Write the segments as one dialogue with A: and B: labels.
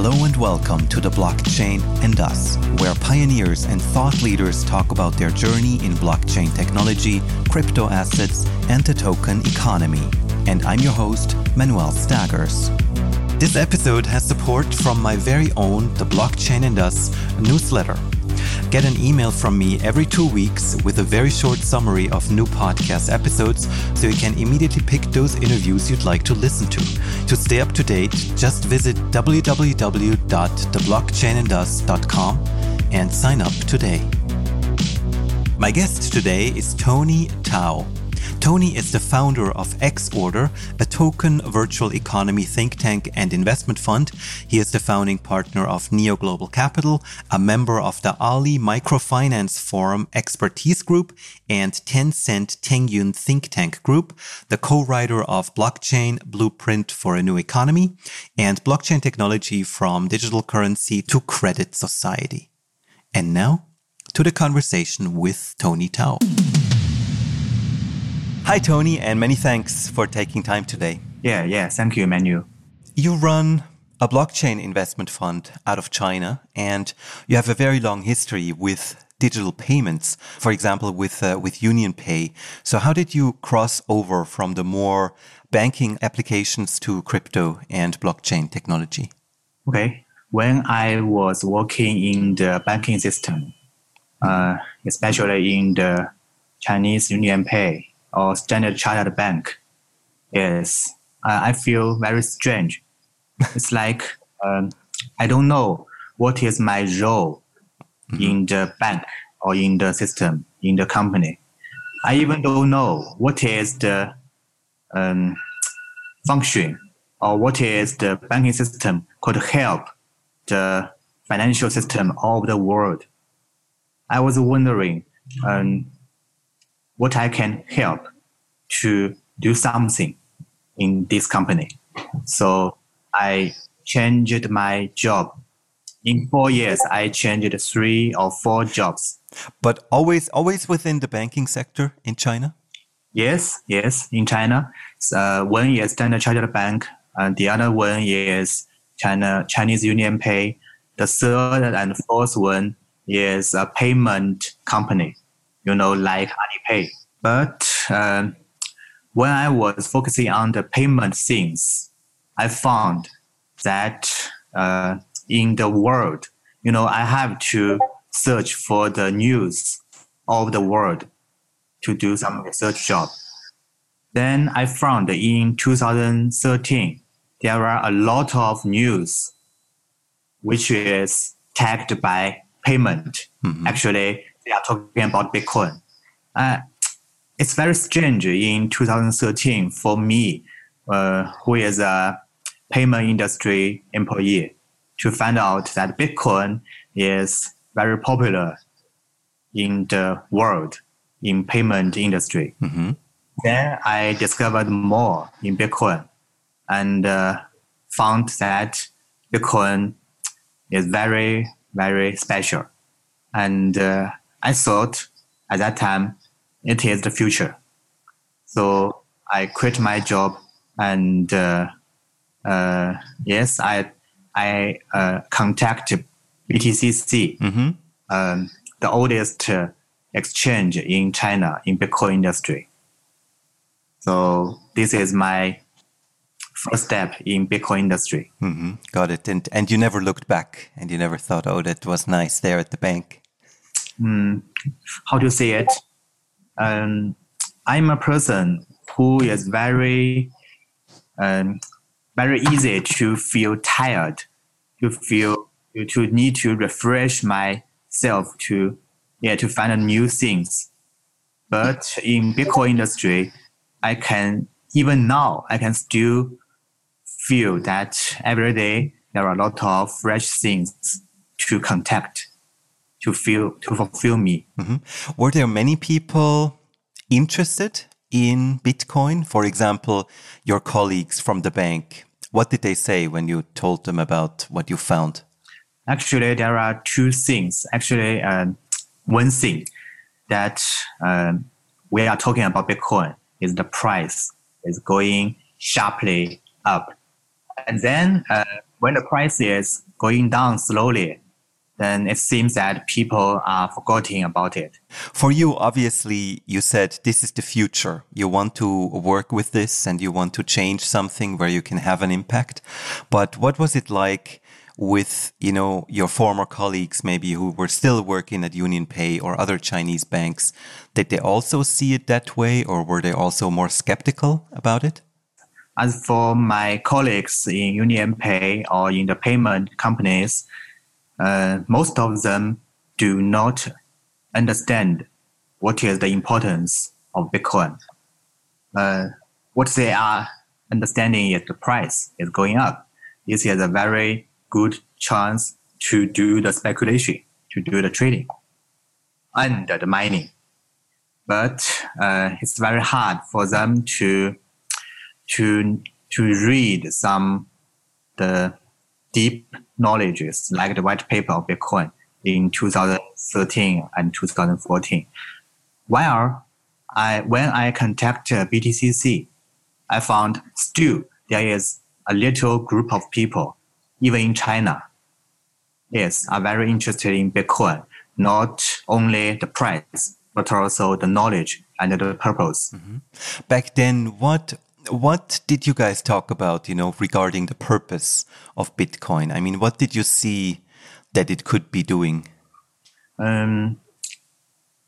A: Hello and welcome to the Blockchain and Us, where pioneers and thought leaders talk about their journey in blockchain technology, crypto assets, and the token economy. And I'm your host, Manuel Stagars. This episode has support from my very own The Blockchain and Us newsletter. Get an email from me every two weeks with a very short summary of new podcast episodes so you can immediately pick those interviews you'd like to listen to. To stay up to date, just visit www.theblockchainandus.com and sign up today. My guest today is Tony Tao. Tony is the founder of Xorder, a token virtual economy think tank and investment fund. He is the founding partner of Neo Global Capital, a member of the Ali Microfinance Forum Expertise Group and Tencent Tengyun Think Tank Group, the co-writer of Blockchain Blueprint for a New Economy and blockchain technology from digital currency to credit society. And now to the conversation with Tony Tao. Hi, Tony, and many thanks for taking time today.
B: Yeah, yeah. Thank you, Manu.
A: You run a blockchain investment fund out of China, and you have a very long history with digital payments, for example, with, uh, with UnionPay. So, how did you cross over from the more banking applications to crypto and blockchain technology?
B: Okay. When I was working in the banking system, uh, especially in the Chinese UnionPay, or Standard Chartered Bank is I feel very strange. it's like um, I don't know what is my role mm-hmm. in the bank or in the system in the company. I even don't know what is the um, function or what is the banking system could help the financial system of the world. I was wondering um, what I can help to do something in this company. So I changed my job. In four years, I changed three or four jobs.
A: But always, always within the banking sector in China.
B: Yes, yes, in China. Uh, one is Standard Chartered Bank, and the other one is China Chinese Union Pay. The third and fourth one is a payment company you know, like Alipay. But uh, when I was focusing on the payment things, I found that uh, in the world, you know, I have to search for the news of the world to do some research job. Then I found in 2013, there are a lot of news which is tagged by payment. Mm-hmm. Actually, they are talking about Bitcoin. Uh, it's very strange in 2013 for me, uh, who is a payment industry employee, to find out that Bitcoin is very popular in the world in payment industry. Mm-hmm. Then I discovered more in Bitcoin and uh, found that Bitcoin is very, very special. And uh, I thought at that time it is the future. So I quit my job and uh, uh, yes, I I uh, contacted BTCC, mm-hmm. um, the oldest uh, exchange in China in Bitcoin industry. So this is my first step in Bitcoin industry.
A: Mm-hmm. Got it. And and you never looked back, and you never thought, oh, that was nice there at the bank
B: um, how to say it? Um, I'm a person who is very, um, very easy to feel tired, to feel to need to refresh myself to yeah to find new things. But in Bitcoin industry, I can even now I can still feel that every day there are a lot of fresh things to contact to feel to fulfill me.
A: Mm-hmm. Were there many people interested in Bitcoin? For example, your colleagues from the bank. What did they say when you told them about what you found?
B: Actually, there are two things. Actually, uh, one thing that uh, we are talking about Bitcoin is the price is going sharply up. And then uh, when the price is going down slowly, then it seems that people are forgetting about it.
A: For you, obviously, you said this is the future. You want to work with this and you want to change something where you can have an impact. But what was it like with, you know, your former colleagues, maybe who were still working at UnionPay or other Chinese banks? Did they also see it that way or were they also more skeptical about it?
B: As for my colleagues in UnionPay or in the payment companies, uh, most of them do not understand what is the importance of Bitcoin. Uh, what they are understanding is the price is going up. This is a very good chance to do the speculation, to do the trading and the mining. But uh, it's very hard for them to to to read some the deep knowledges like the white paper of Bitcoin in 2013 and 2014. While I, when I contacted BTCC, I found still there is a little group of people, even in China, yes, are very interested in Bitcoin, not only the price, but also the knowledge and the purpose. Mm -hmm.
A: Back then, what what did you guys talk about, you know, regarding the purpose of Bitcoin? I mean, what did you see that it could be doing?
B: Um,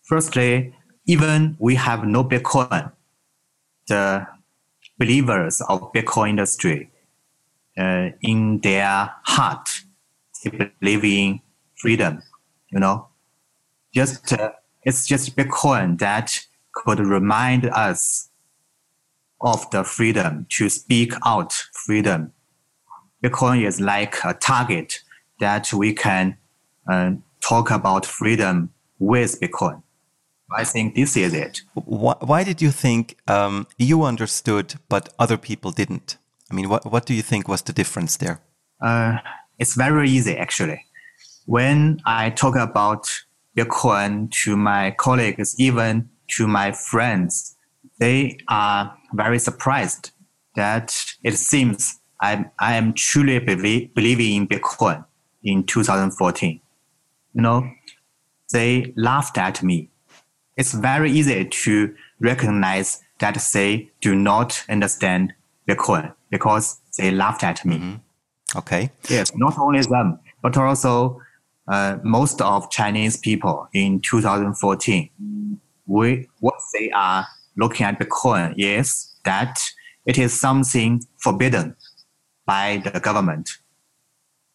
B: firstly, even we have no Bitcoin, the believers of Bitcoin industry, uh, in their heart, they believe in freedom, you know. Just uh, it's just Bitcoin that could remind us of the freedom to speak out freedom. Bitcoin is like a target that we can uh, talk about freedom with Bitcoin. I think this is it.
A: Why, why did you think um, you understood, but other people didn't? I mean, what, what do you think was the difference there?
B: Uh, it's very easy, actually. When I talk about Bitcoin to my colleagues, even to my friends, they are very surprised that it seems I, I am truly believing in Bitcoin in 2014. You know, they laughed at me. It's very easy to recognize that they do not understand Bitcoin because they laughed at me.
A: Mm-hmm. Okay.
B: Yes, not only them, but also uh, most of Chinese people in 2014. We, what they are looking at Bitcoin is that it is something forbidden by the government.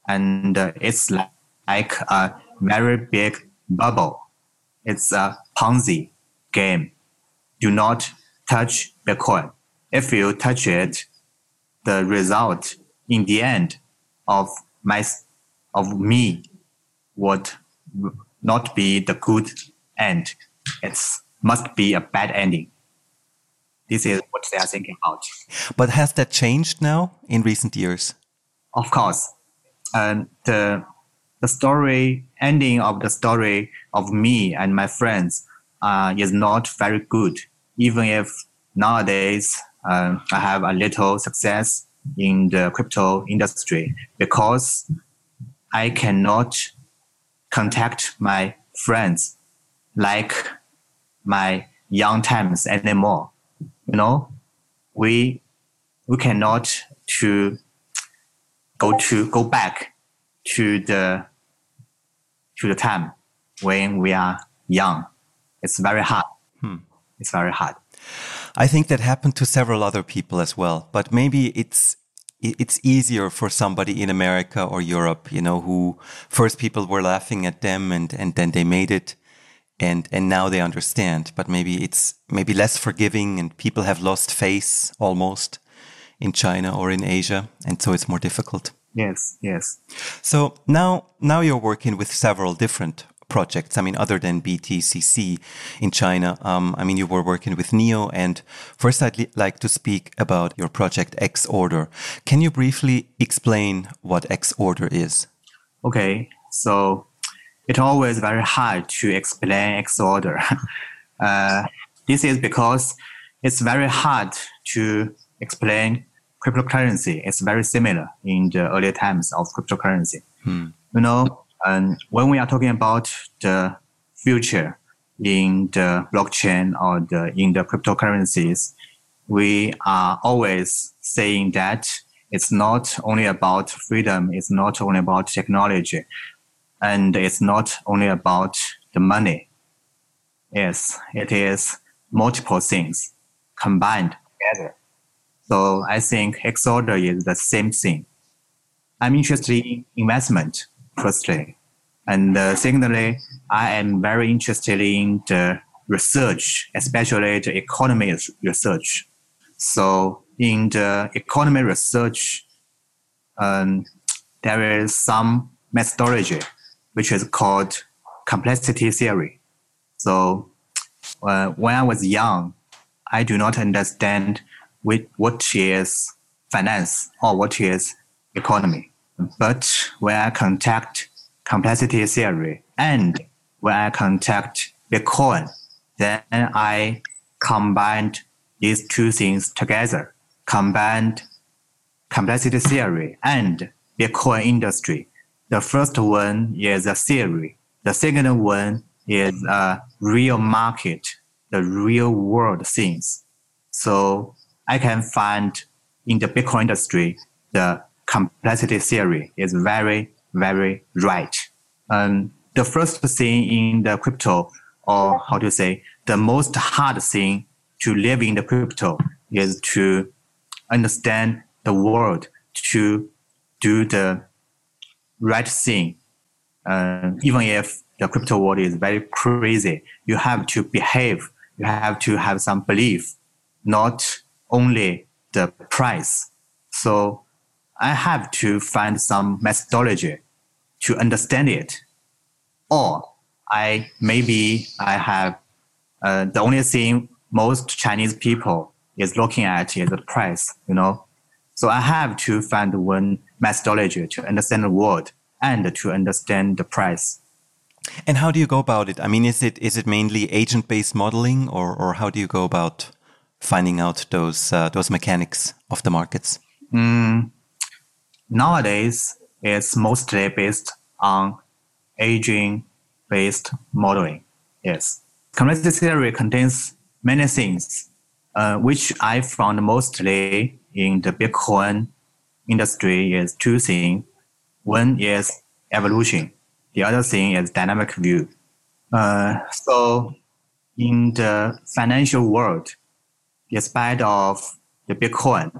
B: And uh, it's like, like a very big bubble. It's a Ponzi game. Do not touch Bitcoin. If you touch it, the result in the end of my of me would not be the good end. It must be a bad ending this is what they are thinking about.
A: But has that changed now in recent years?
B: Of course. And the, the story, ending of the story of me and my friends uh, is not very good, even if nowadays uh, I have a little success in the crypto industry because I cannot contact my friends like my young times anymore you know, we we cannot to go to go back to the to the time when we are young. It's very hard. Hmm. It's very hard.
A: I think that happened to several other people as well, but maybe it's it's easier for somebody in America or Europe, you know, who first people were laughing at them and and then they made it and and now they understand but maybe it's maybe less forgiving and people have lost face almost in China or in Asia and so it's more difficult.
B: Yes yes.
A: So now now you're working with several different projects. I mean other than btcc in china um, i mean you were working with neo and first i'd like to speak about your project x order. Can you briefly explain what x order is?
B: Okay so it's always very hard to explain X order. uh, this is because it's very hard to explain cryptocurrency It's very similar in the earlier times of cryptocurrency.
A: Hmm.
B: You know, and when we are talking about the future in the blockchain or the, in the cryptocurrencies, we are always saying that it's not only about freedom, it's not only about technology, and it's not only about the money. Yes, it is multiple things combined together. So I think Xorder is the same thing. I'm interested in investment, firstly. And uh, secondly, I am very interested in the research, especially the economy research. So in the economy research, um, there is some methodology which is called complexity theory. So uh, when I was young, I do not understand what is finance or what is economy. But when I contact complexity theory and when I contact Bitcoin, then I combined these two things together, combined complexity theory and Bitcoin industry. The first one is a theory. The second one is a real market, the real world things. So I can find in the Bitcoin industry, the complexity theory is very, very right. Um, the first thing in the crypto, or how to say, the most hard thing to live in the crypto is to understand the world, to do the right thing. Uh, even if the crypto world is very crazy, you have to behave, you have to have some belief, not only the price. So I have to find some methodology to understand it. Or I maybe I have uh, the only thing most Chinese people is looking at is the price, you know. So I have to find one methodology to understand the world and to understand the price.
A: And how do you go about it? I mean, is it is it mainly agent based modeling, or or how do you go about finding out those uh, those mechanics of the markets?
B: Mm, nowadays, it's mostly based on agent-based modeling. Yes, complexity theory contains many things, uh, which I found mostly in the Bitcoin industry is two things. One is evolution. The other thing is dynamic view. Uh, so in the financial world, despite of the Bitcoin.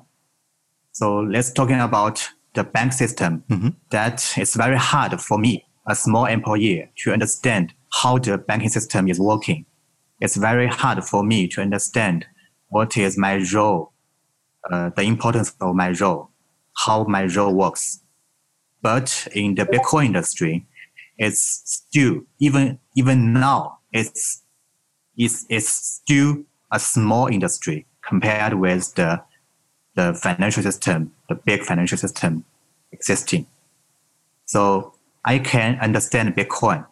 B: So let's talking about the bank system. Mm-hmm. That it's very hard for me, a small employee, to understand how the banking system is working. It's very hard for me to understand what is my role, uh, the importance of my role, how my role works. But in the Bitcoin industry, it's still even even now it's it's, it's still a small industry compared with the, the financial system, the big financial system existing. So I can understand Bitcoin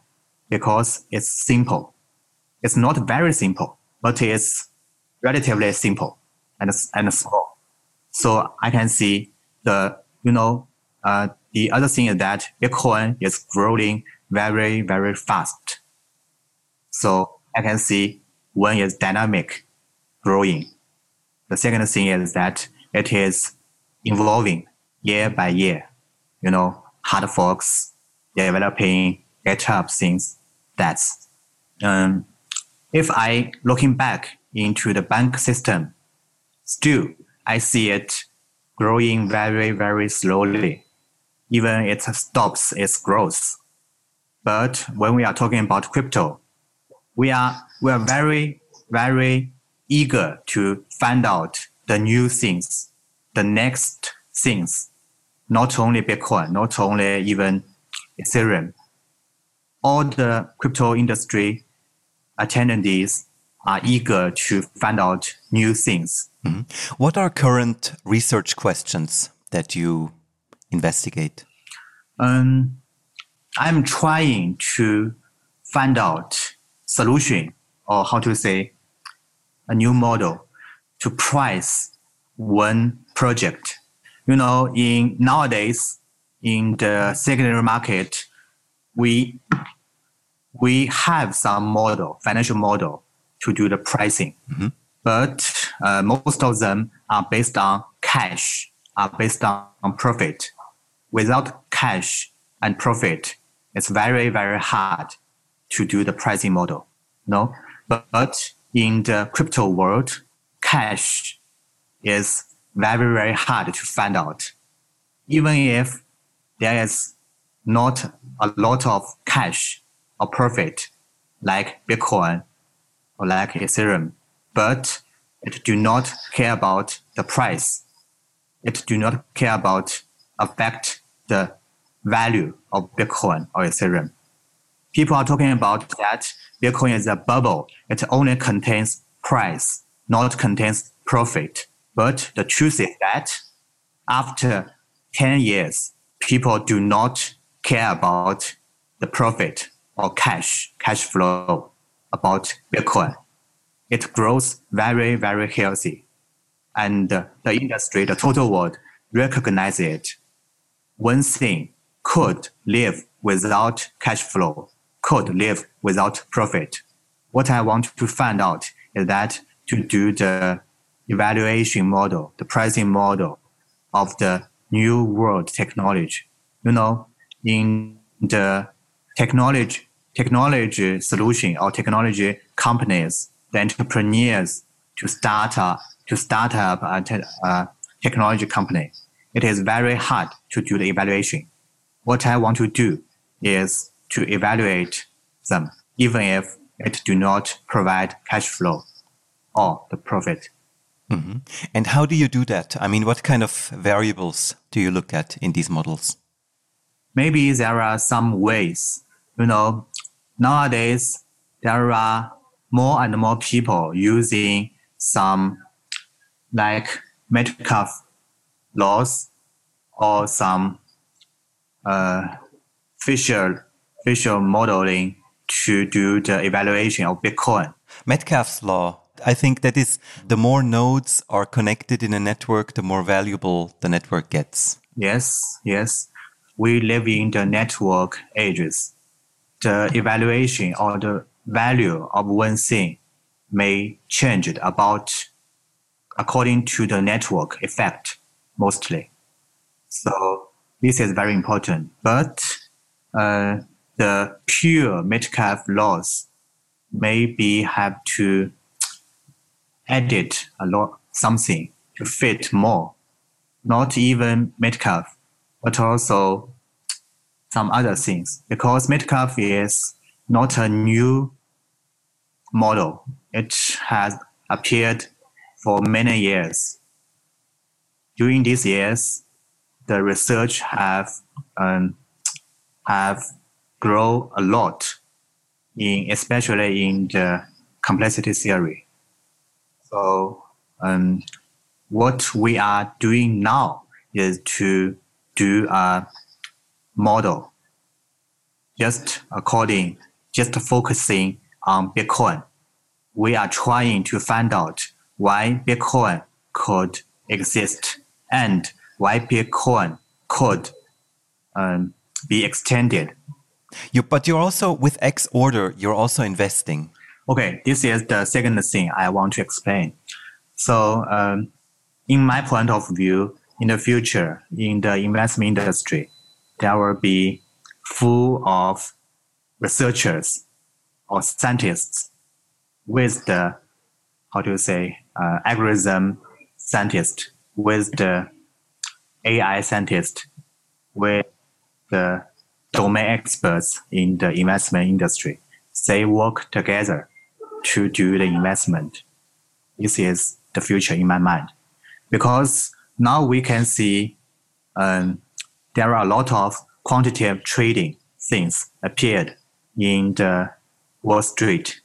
B: because it's simple. It's not very simple, but it's relatively simple and, and small. So I can see the, you know, uh, the other thing is that Bitcoin is growing very, very fast. So I can see one is dynamic growing. The second thing is that it is evolving year by year. You know, hard forks, developing GitHub things. That's um, if I looking back into the bank system, still I see it growing very, very slowly. Even it stops its growth. But when we are talking about crypto, we are we are very, very eager to find out the new things, the next things, not only Bitcoin, not only even Ethereum. All the crypto industry attendees are eager to find out new things.
A: Mm-hmm. What are current research questions that you investigate?
B: Um, I'm trying to find out solution or how to say a new model to price one project you know, in nowadays in the secondary market, we we have some model, financial model to do the pricing,
A: Mhm.
B: but uh, most of them are based on cash, are based on, profit. Without cash and profit, it's very very hard to do the pricing model. No, but, but in the crypto world, cash is very very hard to find out. Even if there is not a lot of cash or profit like Bitcoin or like Ethereum, but it do not care about the price. It do not care about affect the value of Bitcoin or Ethereum. People are talking about that Bitcoin is a bubble. It only contains price, not contains profit. But the truth is that after 10 years, people do not care about the profit or cash, cash flow about Bitcoin. It grows very, very healthy. And the industry, the total world recognize it. One thing could live without cash flow, could live without profit. What I want to find out is that to do the evaluation model, the pricing model of the new world technology. You know, in the technology technology solution or technology companies, the entrepreneurs to start up to start up a te- a technology company, it is very hard to do the evaluation. What I want to do is to evaluate them, even if it do not provide cash flow or the profit.
A: Mhm. And how do you do that? I mean, what kind of variables do you look at in these models?
B: maybe there are some ways. You know, nowadays there are more and more people using some like Metcalfe laws or some uh, facial facial modeling to do the evaluation of Bitcoin.
A: Metcalfe's law. I think that is the more nodes are connected in a network, the more valuable the network gets.
B: Yes, yes. We live in the network ages. The evaluation or the value of one thing may change about according to the network effect mostly. So this is very important. But uh, the pure Metcalfe laws maybe have to edit a lot something to fit more. Not even Metcalfe, but also some other things. Because Metcalfe is not a new model. It has appeared for many years. During these years, the research have um, have grown a lot in especially in the complexity theory. So um, what we are doing now is to do a model just according, just focusing on Bitcoin. We are trying to find out why Bitcoin could exist and why Bitcoin could um, be extended.
A: You, but you're also with X order. You're also investing.
B: Okay, this is the second thing I want to explain. So, um, in my point of view, in the future, in the investment industry, there will be full of researchers or scientists with the, how do you say, uh, algorithm scientist, with the AI scientist, with the domain experts in the investment industry. They work together to do the investment. This is the future in my mind. Because now we can see um, there are a lot of quantitative trading things appeared in the Wall Street,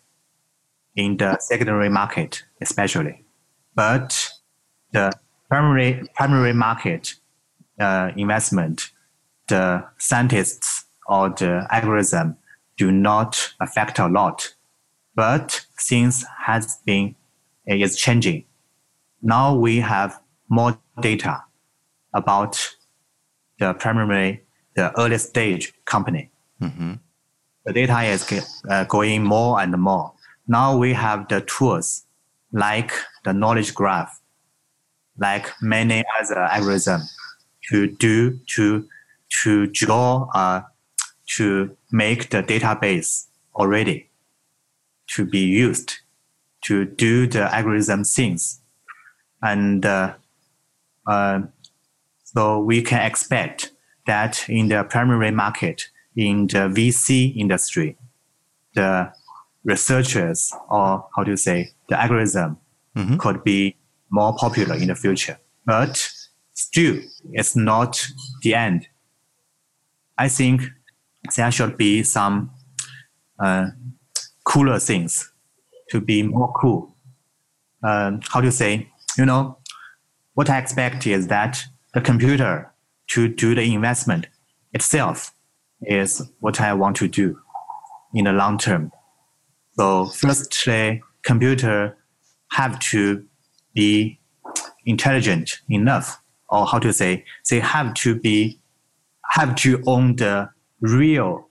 B: in the secondary market especially. But the primary primary market uh, investment, the scientists or the algorithm do not affect a lot. But things has been is changing. Now we have more data. about the primary, the early stage company.
A: Mm-hmm.
B: The data is uh, going more and more. Now we have the tools like the knowledge graph, like many other algorithms to do to to draw uh, to make the database already to be used to do the algorithm things and uh, uh, so we can expect that in the primary market in the vc industry the researchers or how to say the algorithm
A: Mhm.
B: could be more popular in the future but still it's not the end i think there should be some uh, cooler things to be more cool. Um, how to say? You know, what I expect is that the computer to do the investment itself is what I want to do in the long term. So firstly, computer have to be intelligent enough, or how to say, they have to be have to own the real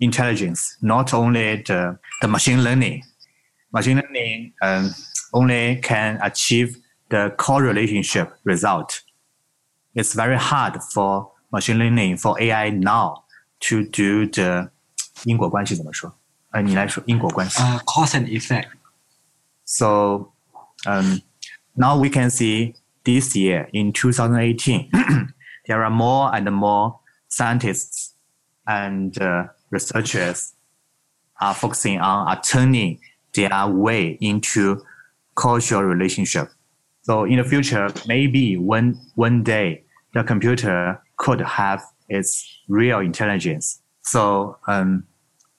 B: intelligence, not only the, the machine learning. Machine learning um, only can achieve the correlationship result. It's very hard for machine learning for AI now to do the 因果关系怎么说？呃，你来说因果关系。
C: Uh, cause and effect.
B: So, um, now we can see this year in 2018, there are more and more scientists and uh, researchers are focusing on are turning their way into causal relationship. So in the future, maybe one one day the computer could have its real intelligence. So, um,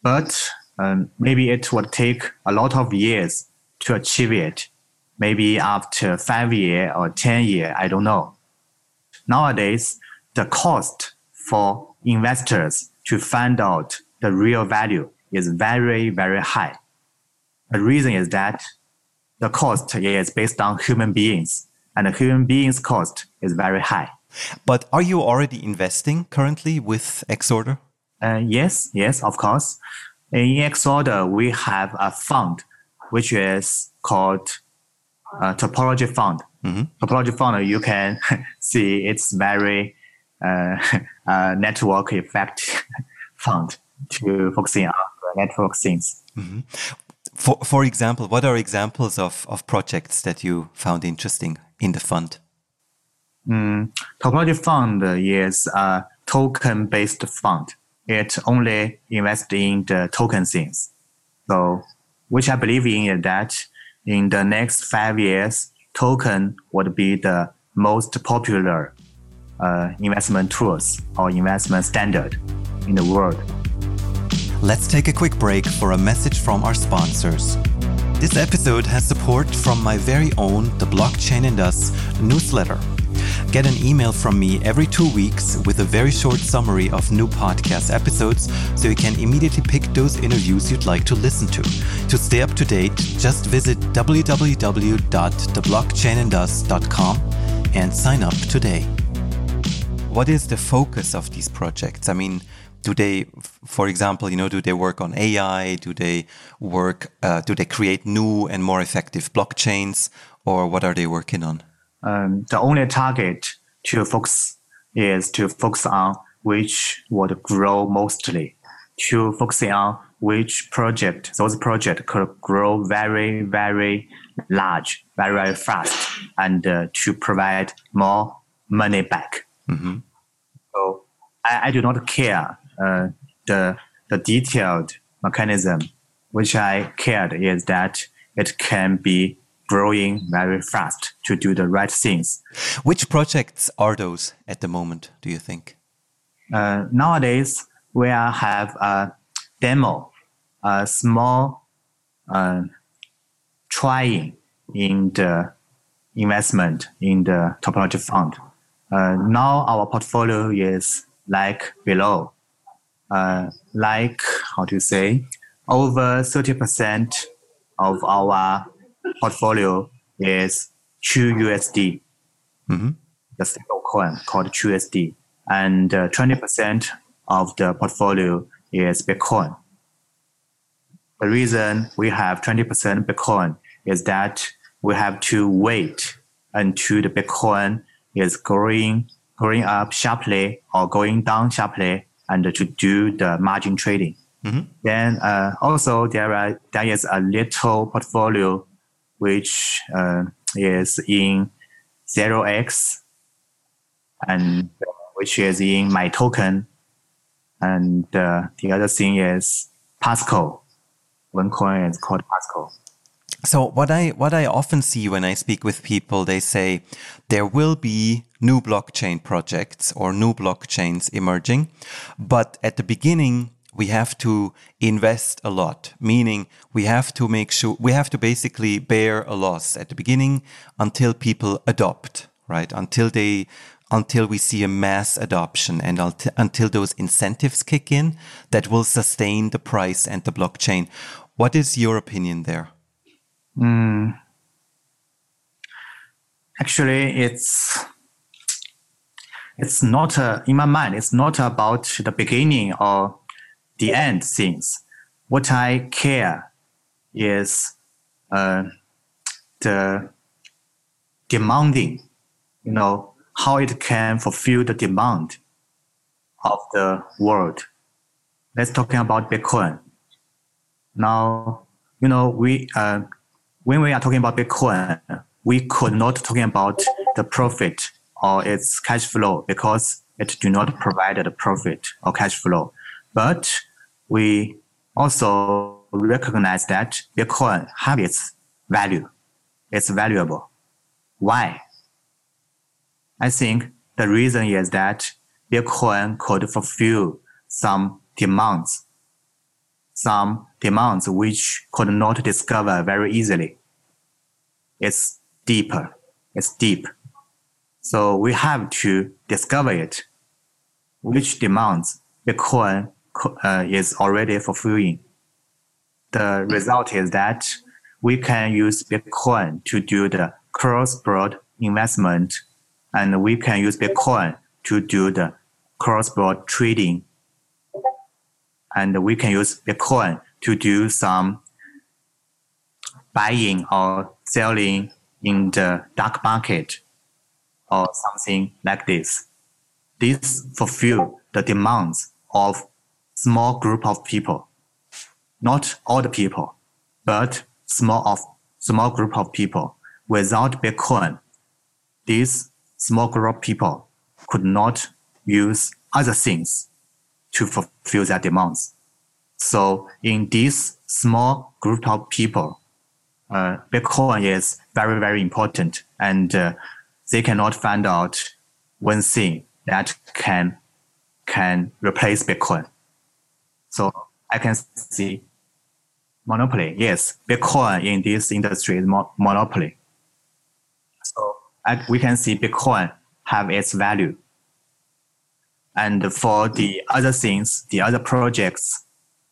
B: but um, maybe it would take a lot of years to achieve it. Maybe after five year or ten year, I don't know. Nowadays, the cost for investors to find out the real value is very, very high. The reason is that the cost is based on human beings and the human beings cost is very high.
A: But are you already investing currently with Xorder?
B: Uh, yes, yes, of course. In Xorder, we have a fund which is called uh, Topology Fund.
A: Mhm.
B: Topology Fund, you can see it's very uh, uh, network effect fund to focusing on network things.
A: For, for example, what are examples of, of projects that you found interesting in the fund?
B: Mm, Topology Fund is a token-based fund. It only invests in the token things. So, which I believe in is that in the next five years, token would be the most popular uh, investment tools or investment standard in the world.
A: Let's take a quick break for a message from our sponsors. This episode has support from my very own The Blockchain and Us newsletter. Get an email from me every two weeks with a very short summary of new podcast episodes so you can immediately pick those interviews you'd like to listen to. To stay up to date, just visit www.theblockchainandus.com and sign up today. What is the focus of these projects? I mean, do they, for example, you know, do they work on AI? Do they work, uh, do they create new and more effective blockchains? Or what are they working on?
B: Um, the only target to focus is to focus on which would grow mostly, to focusing on which project, those projects could grow very, very large, very, very fast, and uh, to provide more money back.
A: Mhm.
B: So I, I do not care uh, the the detailed mechanism. Which I cared is that it can be growing very fast to do the right things.
A: Which projects are those at the moment, do you think?
B: Uh, nowadays, we have a demo, a small uh, trying in the investment in the topology fund. Uh, now our portfolio is like below, uh, like how to say, over 30% of our portfolio is TrueUSD,
A: Mhm.
B: the single coin called TrueUSD, and uh, 20% of the portfolio is Bitcoin. The reason we have 20% Bitcoin is that we have to wait until the Bitcoin is growing, growing up sharply or going down sharply and to do the margin trading. Mm-hmm. Then uh, also there are there is a little portfolio which uh, is in 0x and which is in my token, and uh, the other thing is Pascal. One coin is called Pascal.
A: So what I what I often see when I speak with people, they say there will be new blockchain projects or new blockchains emerging, but at the beginning we have to invest a lot, meaning we have to make sure we have to basically bear a loss at the beginning until people adopt, right? Until they until we see a mass adoption and until those incentives kick in that will sustain the price and the blockchain. What is your opinion there?
B: Mm. Actually, it's it's not uh, in my mind. It's not about the beginning or the end things. What I care is uh, the demanding. You know how it can fulfill the demand of the world. Let's talking about Bitcoin. Now, you know, we uh, when we are talking about Bitcoin, we could not talking about the profit or its cash flow because it do not provide the profit or cash flow. But we also recognize that Bitcoin has its value. It's valuable. Why? I think the reason is that Bitcoin could fulfill some demands, some demands which could not discover very easily it's deeper. It's deep. So we have to discover it, which demands Bitcoin uh, is already fulfilling. The result is that we can use Bitcoin to do the cross-border investment, and we can use Bitcoin to do the cross-border trading, and we can use Bitcoin to do some buying or selling in the dark market or something like this. This fulfill the demands of small group of people, not all the people, but small of small group of people. Without Bitcoin, this small group of people could not use other things to fulfill their demands. So in this small group of people, uh, Bitcoin is very, very important and uh, they cannot find out one thing that can, can replace Bitcoin. So I can see monopoly. Yes, Bitcoin in this industry is mo- monopoly. So I, we can see Bitcoin have its value. And for the other things, the other projects,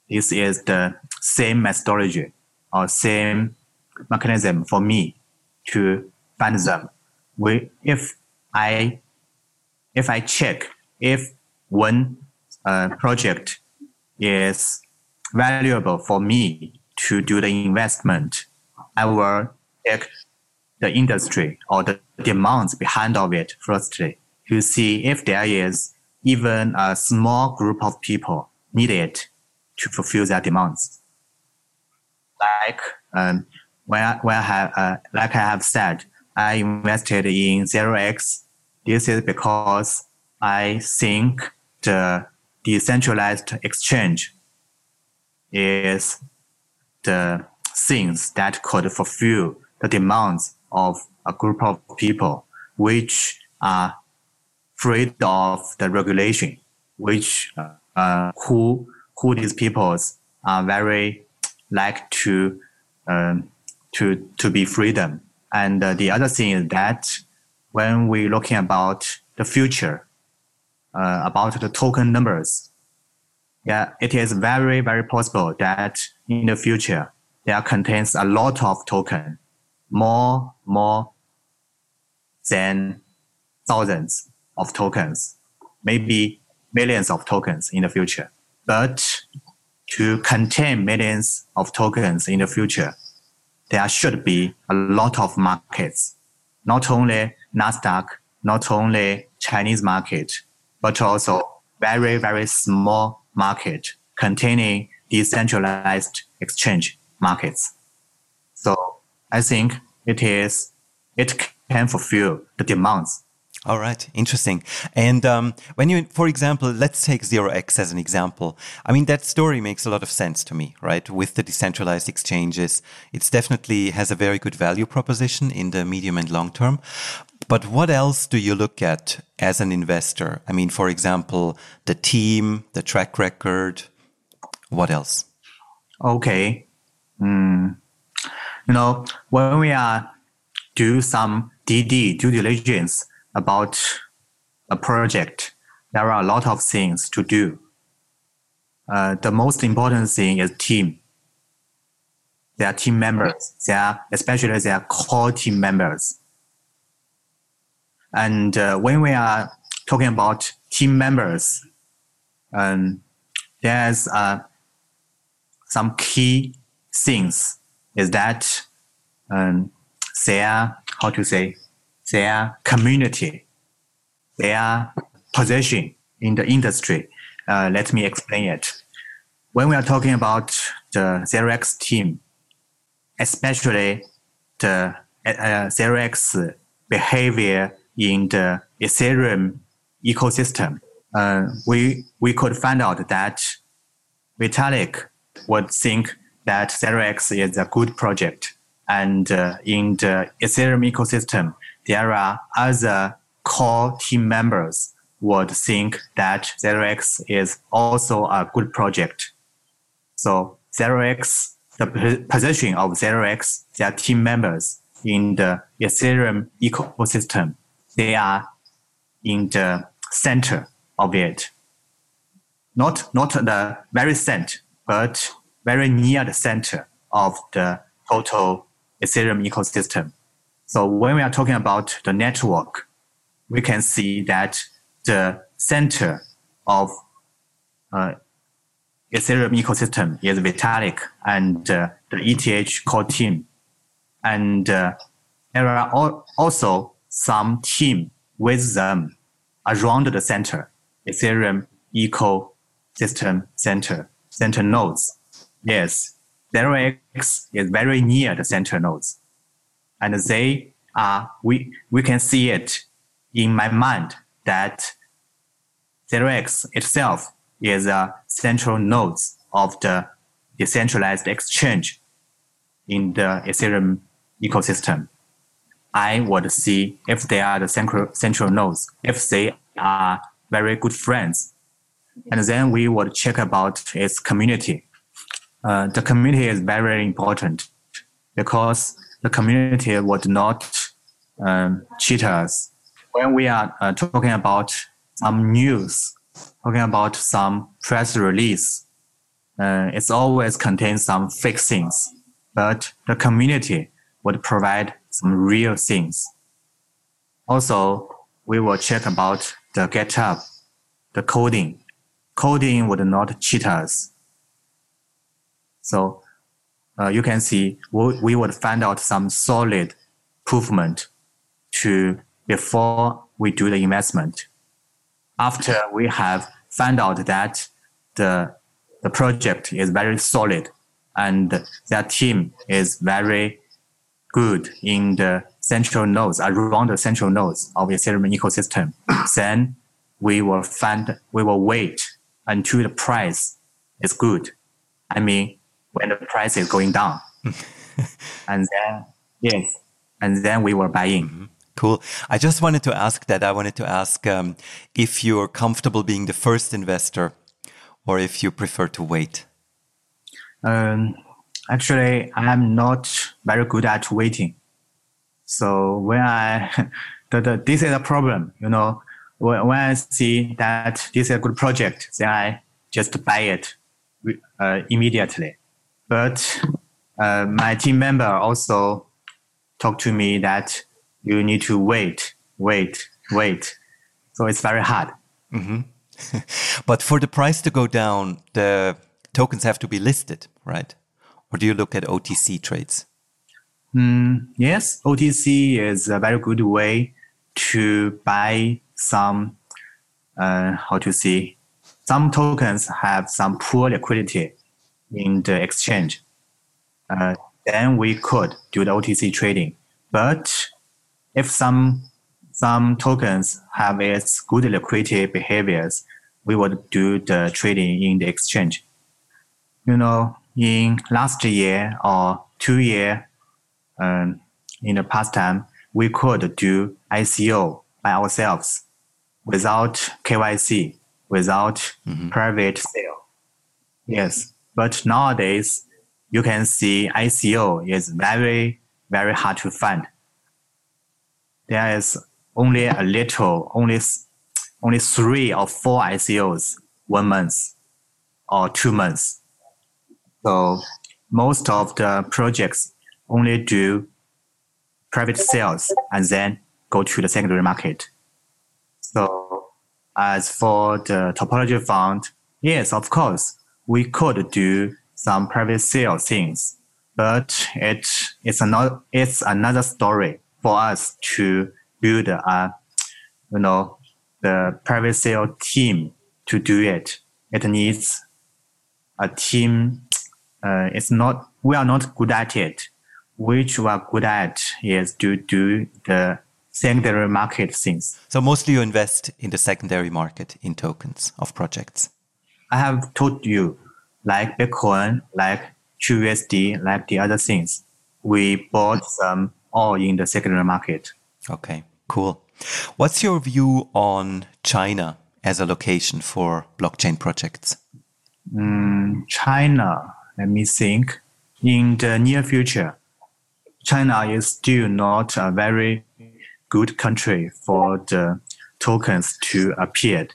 B: this is the same methodology or same mechanism for me to find them. We, if I, if I check if one uh, project is valuable for me to do the investment, I will check the industry or the demands behind of it firstly to see if there is even a small group of people needed to fulfill their demands. Like um, when I, when I have, uh, like I have said, I invested in 0x. This is because I think the decentralized exchange is the things that could fulfill the demands of a group of people which are free of the regulation, which uh, who who these peoples are very like to um, to, to be freedom. And uh, the other thing is that when we're looking about the future, uh, about the token numbers, yeah, it is very, very possible that in the future, there contains a lot of token, more, more than thousands of tokens, maybe millions of tokens in the future. But to contain millions of tokens in the future, there should be a lot of markets, not only Nasdaq, not only Chinese market, but also very, very small market containing decentralized exchange markets. So I think it is, it can fulfill the demands
A: all right, interesting. And um, when you, for example, let's take 0x as an example. I mean, that story makes a lot of sense to me, right? With the decentralized exchanges, it's definitely has a very good value proposition in the medium and long term. But what else do you look at as an investor? I mean, for example, the team, the track record. What else?
B: Okay. Mm. You know, when we are do some DD due diligence about a project, there are a lot of things to do. Uh, the most important thing is team. They are team members. They are especially they are core team members. And uh, when we are talking about team members, um, there's uh, some key things is that um, they are how to say their community, their position in the industry. Uh, let me explain it. When we are talking about the 0x team, especially the uh, 0x behavior in the Ethereum ecosystem, uh, we, we could find out that Vitalik would think that 0x is a good project. And uh, in the Ethereum ecosystem, there are other core team members would think that 0x is also a good project. So 0x, the position of 0x, their team members in the Ethereum ecosystem, they are in the center of it. Not, not the very center, but very near the center of the total Ethereum ecosystem. So when we are talking about the network, we can see that the center of uh, Ethereum ecosystem is Vitalik and uh, the ETH core team. And uh, there are al- also some team with them around the center, Ethereum ecosystem center, center nodes. Yes, 0x is very near the center nodes and they are we we can see it in my mind that 0x itself is a central node of the decentralized exchange in the Ethereum ecosystem. I would see if they are the central, central nodes, if they are very good friends. And then we would check about its community. Uh, the community is very important because the community would not um, cheat us. When we are uh, talking about some news, talking about some press release, uh, it always contains some fake things, but the community would provide some real things. Also, we will check about the GitHub, the coding. Coding would not cheat us. So uh, you can see we, we would find out some solid improvement to before we do the investment. After we have found out that the, the project is very solid and that team is very good in the central nodes, around the central nodes of the Ethereum ecosystem, then we will find, we will wait until the price is good. I mean, when the price is going down. and then, yes, and then we were buying. Mm-hmm.
A: Cool. I just wanted to ask that. I wanted to ask um, if you're comfortable being the first investor or if you prefer to wait.
B: Um, actually, I'm not very good at waiting. So when I, the, the, this is a problem, you know, when, when I see that this is a good project, then I just buy it uh, immediately. But uh, my team member also talked to me that you need to wait, wait, wait. So it's very hard.
A: Mm-hmm. but for the price to go down, the tokens have to be listed, right? Or do you look at OTC trades?
B: Mm, yes, OTC is a very good way to buy some, uh, how to say, some tokens have some poor liquidity in the exchange. Uh, then we could do the OTC trading. But if some some tokens have its good liquidity behaviors, we would do the trading in the exchange. You know, in last year or two year, um, in the past time, we could do ICO by ourselves without KYC, without mm-hmm. private sale. Yes, but nowadays you can see ICO is very very hard to find. There is only a little, only only three or four ICOs one month or two months. So most of the projects only do private sales and then go to the secondary market. So as for the topology fund, yes, of course, we could do some private sale things, but it, it's, another, it's another story for us to build a, you know, the private sale team to do it. It needs a team. Uh, it's not, we are not good at it. Which we are good at is to do the secondary market things.
A: So mostly you invest in the secondary market in tokens of projects.
B: I have told you, like Bitcoin, like TrueUSD, like the other things, we bought some all in the secondary market.
A: Okay, cool. What's your view on China as a location for blockchain projects?
B: Mm, China, let me think. In the near future, China is still not a very good country for the tokens to appear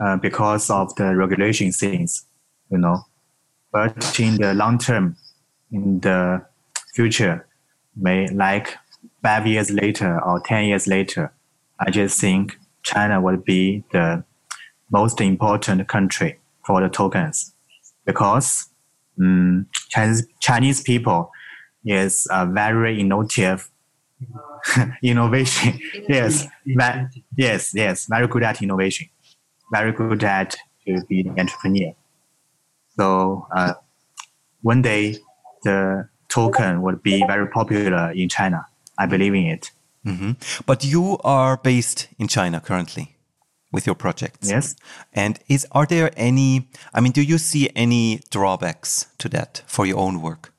B: uh, because of the regulation things, you know. But in the long term, in the future, may like five years later or 10 years later, I just think China will be the most important country for the tokens because um, Chinese, Chinese people is a very innovative innovation. yes, yes, yes, very good at innovation, very good at to be an entrepreneur. So uh, one day the token would be very popular in China. I believe in it.
A: Mm-hmm. But you are based in China currently with your projects.
B: Yes.
A: And is are there any? I mean, do you see any drawbacks to that for your own work?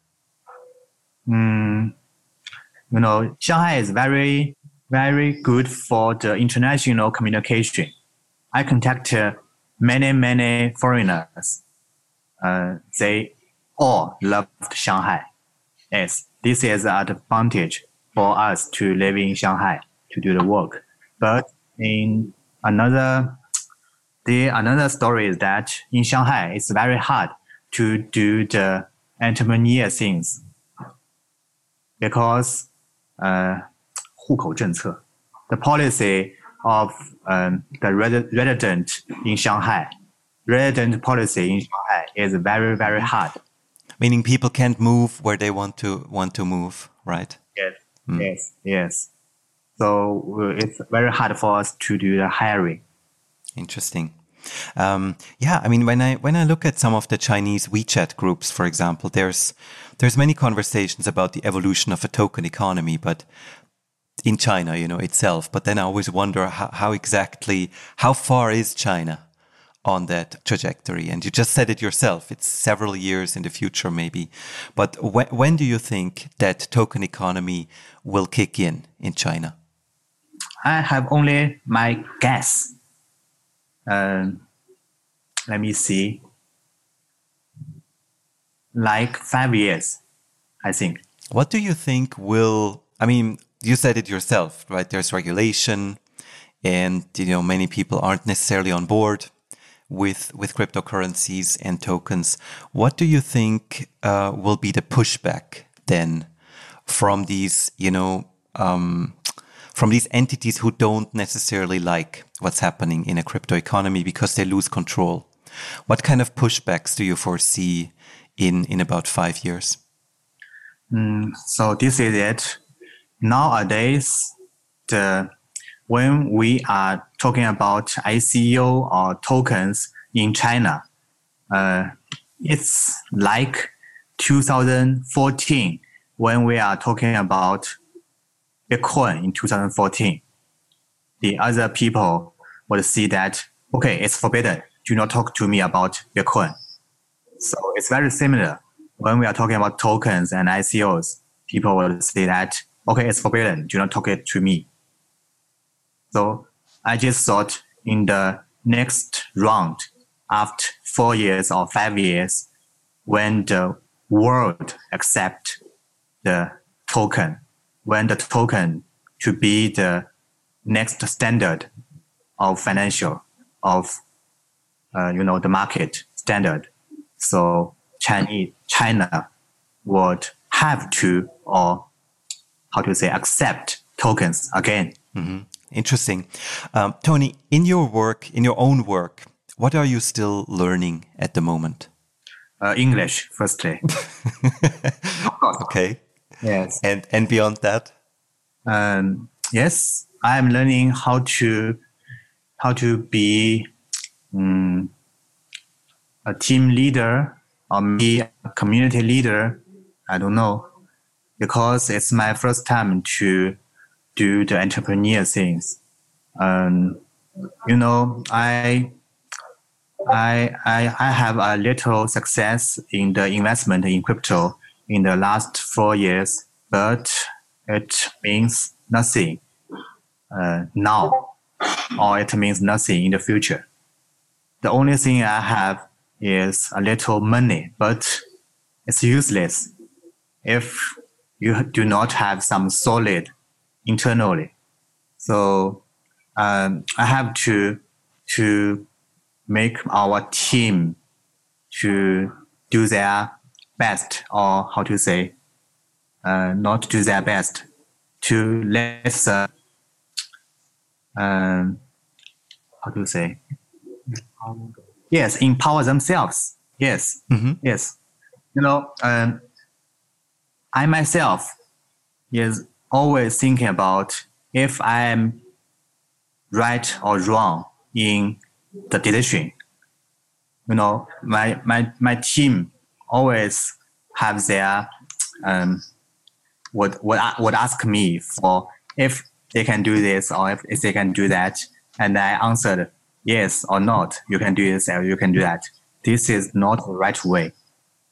B: Mm, you know, Shanghai is very very good for the international communication. I contacted many many foreigners. Uh, they all loved Shanghai. Yes, this is an advantage for us to live in Shanghai to do the work. But in another, the another story is that in Shanghai, it's very hard to do the entrepreneur things because uh, 户口政策, the policy of um, the resident in Shanghai, resident policy in Shanghai is very very hard
A: meaning people can't move where they want to want to move, right?
B: Yes, mm. yes, yes. So uh, it's very hard for us to do the hiring.
A: Interesting. Um, yeah, I mean, when I when I look at some of the Chinese WeChat groups, for example, there's there's many conversations about the evolution of a token economy, but in China, you know, itself. But then I always wonder how, how exactly how far is China on that trajectory. And you just said it yourself, it's several years in the future, maybe. But when, when do you think that token economy will kick in in China?
B: I have only my guess. Uh, let me see. Like five years, I think.
A: What do you think will, I mean, you said it yourself, right? There's regulation and, you know, many people aren't necessarily on board with with cryptocurrencies and tokens. What do you think uh, will be the pushback then from these, you know, um, from these entities who don't necessarily like what's happening in a crypto economy because they lose control. What kind of pushbacks do you foresee in, in about five years?
B: Mm, so this is it. Nowadays, the when we are talking about ICO or tokens in China, uh, it's like 2014 when we are talking about Bitcoin in 2014. The other people would see that, okay, it's forbidden. Do not talk to me about Bitcoin. So it's very similar. When we are talking about tokens and ICOs, people will say that, okay, it's forbidden. Do not talk it to me. So I just thought in the next round, after four years or five years, when the world accept the token, when the token to be the next standard of financial of uh, you know the market standard. So Chinese China would have to or how to say accept tokens again.
A: Mm-hmm. Interesting, um, Tony. In your work, in your own work, what are you still learning at the moment?
B: Uh, English, firstly.
A: okay.
B: Yes.
A: And and beyond that?
B: Um, yes, I am learning how to how to be um, a team leader or be a community leader. I don't know because it's my first time to do the entrepreneur things. Um, you know, I I, I, I have a little success in the investment in crypto in the last four years, but it means nothing uh, now, or it means nothing in the future. The only thing I have is a little money, but it's useless if you do not have some solid internally. So um, I have to to make our team to do their best or how to say uh, not do their best to let the um, how to say yes empower themselves yes mm-hmm. yes you know um, i myself is always thinking about if i am right or wrong in the decision you know my my my team always have their um, would would would ask me for if they can do this or if, if they can do that, and I answered yes or not. You can do this or you can do that. This is not the right way,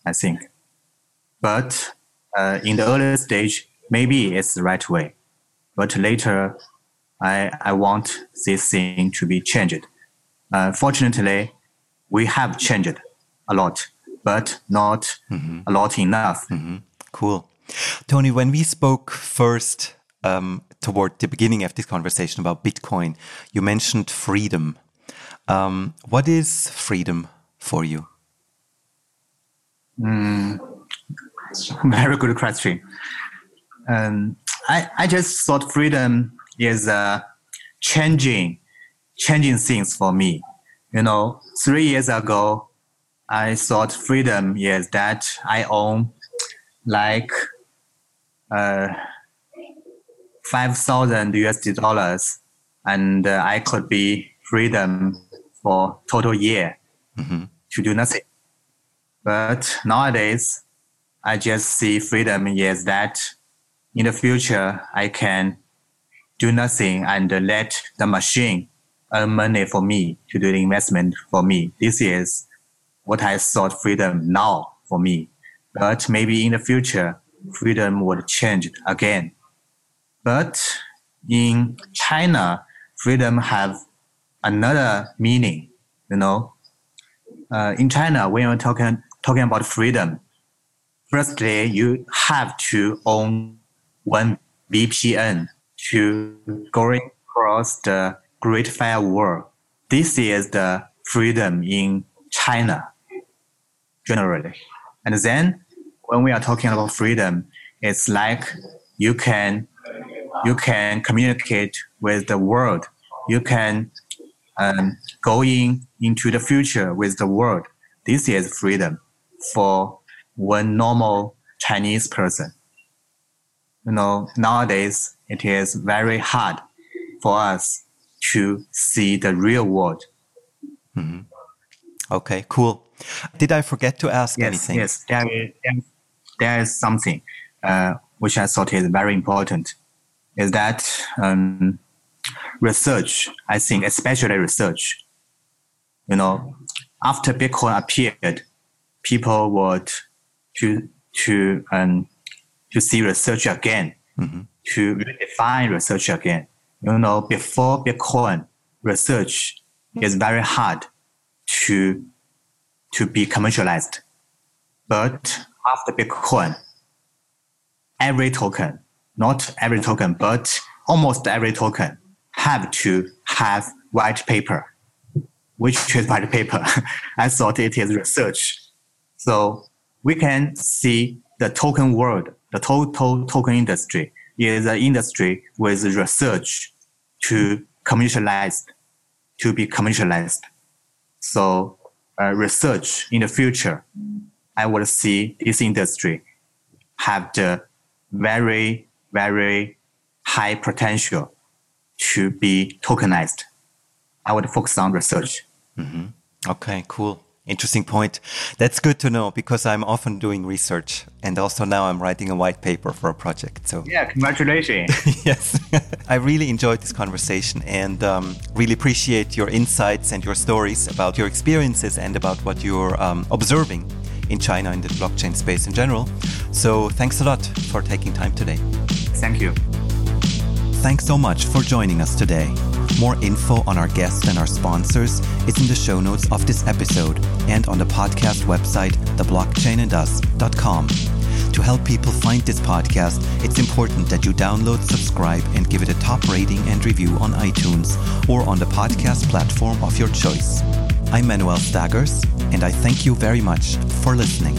B: I think. But uh, in the early stage, maybe it's the right way. But later, I I want this thing to be changed. Uh, fortunately, we have changed a lot, but not mm-hmm. a lot enough.
A: Mm-hmm. Cool. Tony, when we spoke first um, toward the beginning of this conversation about Bitcoin, you mentioned freedom. Um, what is freedom for you?
B: Mm, very good question. Um, I, I just thought freedom is uh, changing, changing things for me. You know, three years ago, I thought freedom is that I own like uh, 5,000 USD dollars and uh, I could be freedom for total year mm-hmm. to do nothing. But nowadays, I just see freedom is that in the future, I can do nothing and let the machine earn money for me to do the investment for me. This is what I thought freedom now for me. But maybe in the future, freedom would change again. But in China, freedom have another meaning. You know, uh, in China, when you're talking talking about freedom, firstly you have to own one VPN to going across the Great Firewall. This is the freedom in China generally. And then when we are talking about freedom, it's like you can you can communicate with the world. You can um, go in into the future with the world. This is freedom for one normal Chinese person. You know, nowadays it is very hard for us to see the real world.
A: Mm-hmm. Okay, cool. Did I forget to ask
B: yes,
A: anything?
B: Yes, there is, there is something uh, which I thought is very important. Is that um, research? I think, especially research. You know, after Bitcoin appeared, people would to to um, to see research again, mm-hmm. to redefine research again. You know, before Bitcoin, research is very hard to to be commercialized. But after Bitcoin, every token, not every token, but almost every token have to have white paper. Which is white paper? I thought it is research. So we can see the token world, the total token industry is an industry with research to commercialize, to be commercialized. So uh, research in the future, I would see this industry have the very, very high potential to be tokenized. I would focus on research.
A: Mm-hmm. Okay, cool. Interesting point. That's good to know because I'm often doing research and also now I'm writing a white paper for a project. So
B: yeah, congratulations.
A: yes, I really enjoyed this conversation and um, really appreciate your insights and your stories about your experiences and about what you're um, observing in China in the blockchain space in general. So thanks a lot for taking time today.
B: Thank you.
A: Thanks so much for joining us today. More info on our guests and our sponsors is in the show notes of this episode and on the podcast website, theblockchainandus.com. To help people find this podcast, it's important that you download, subscribe, and give it a top rating and review on iTunes or on the podcast platform of your choice. I'm Manuel Stagars, and I thank you very much for listening.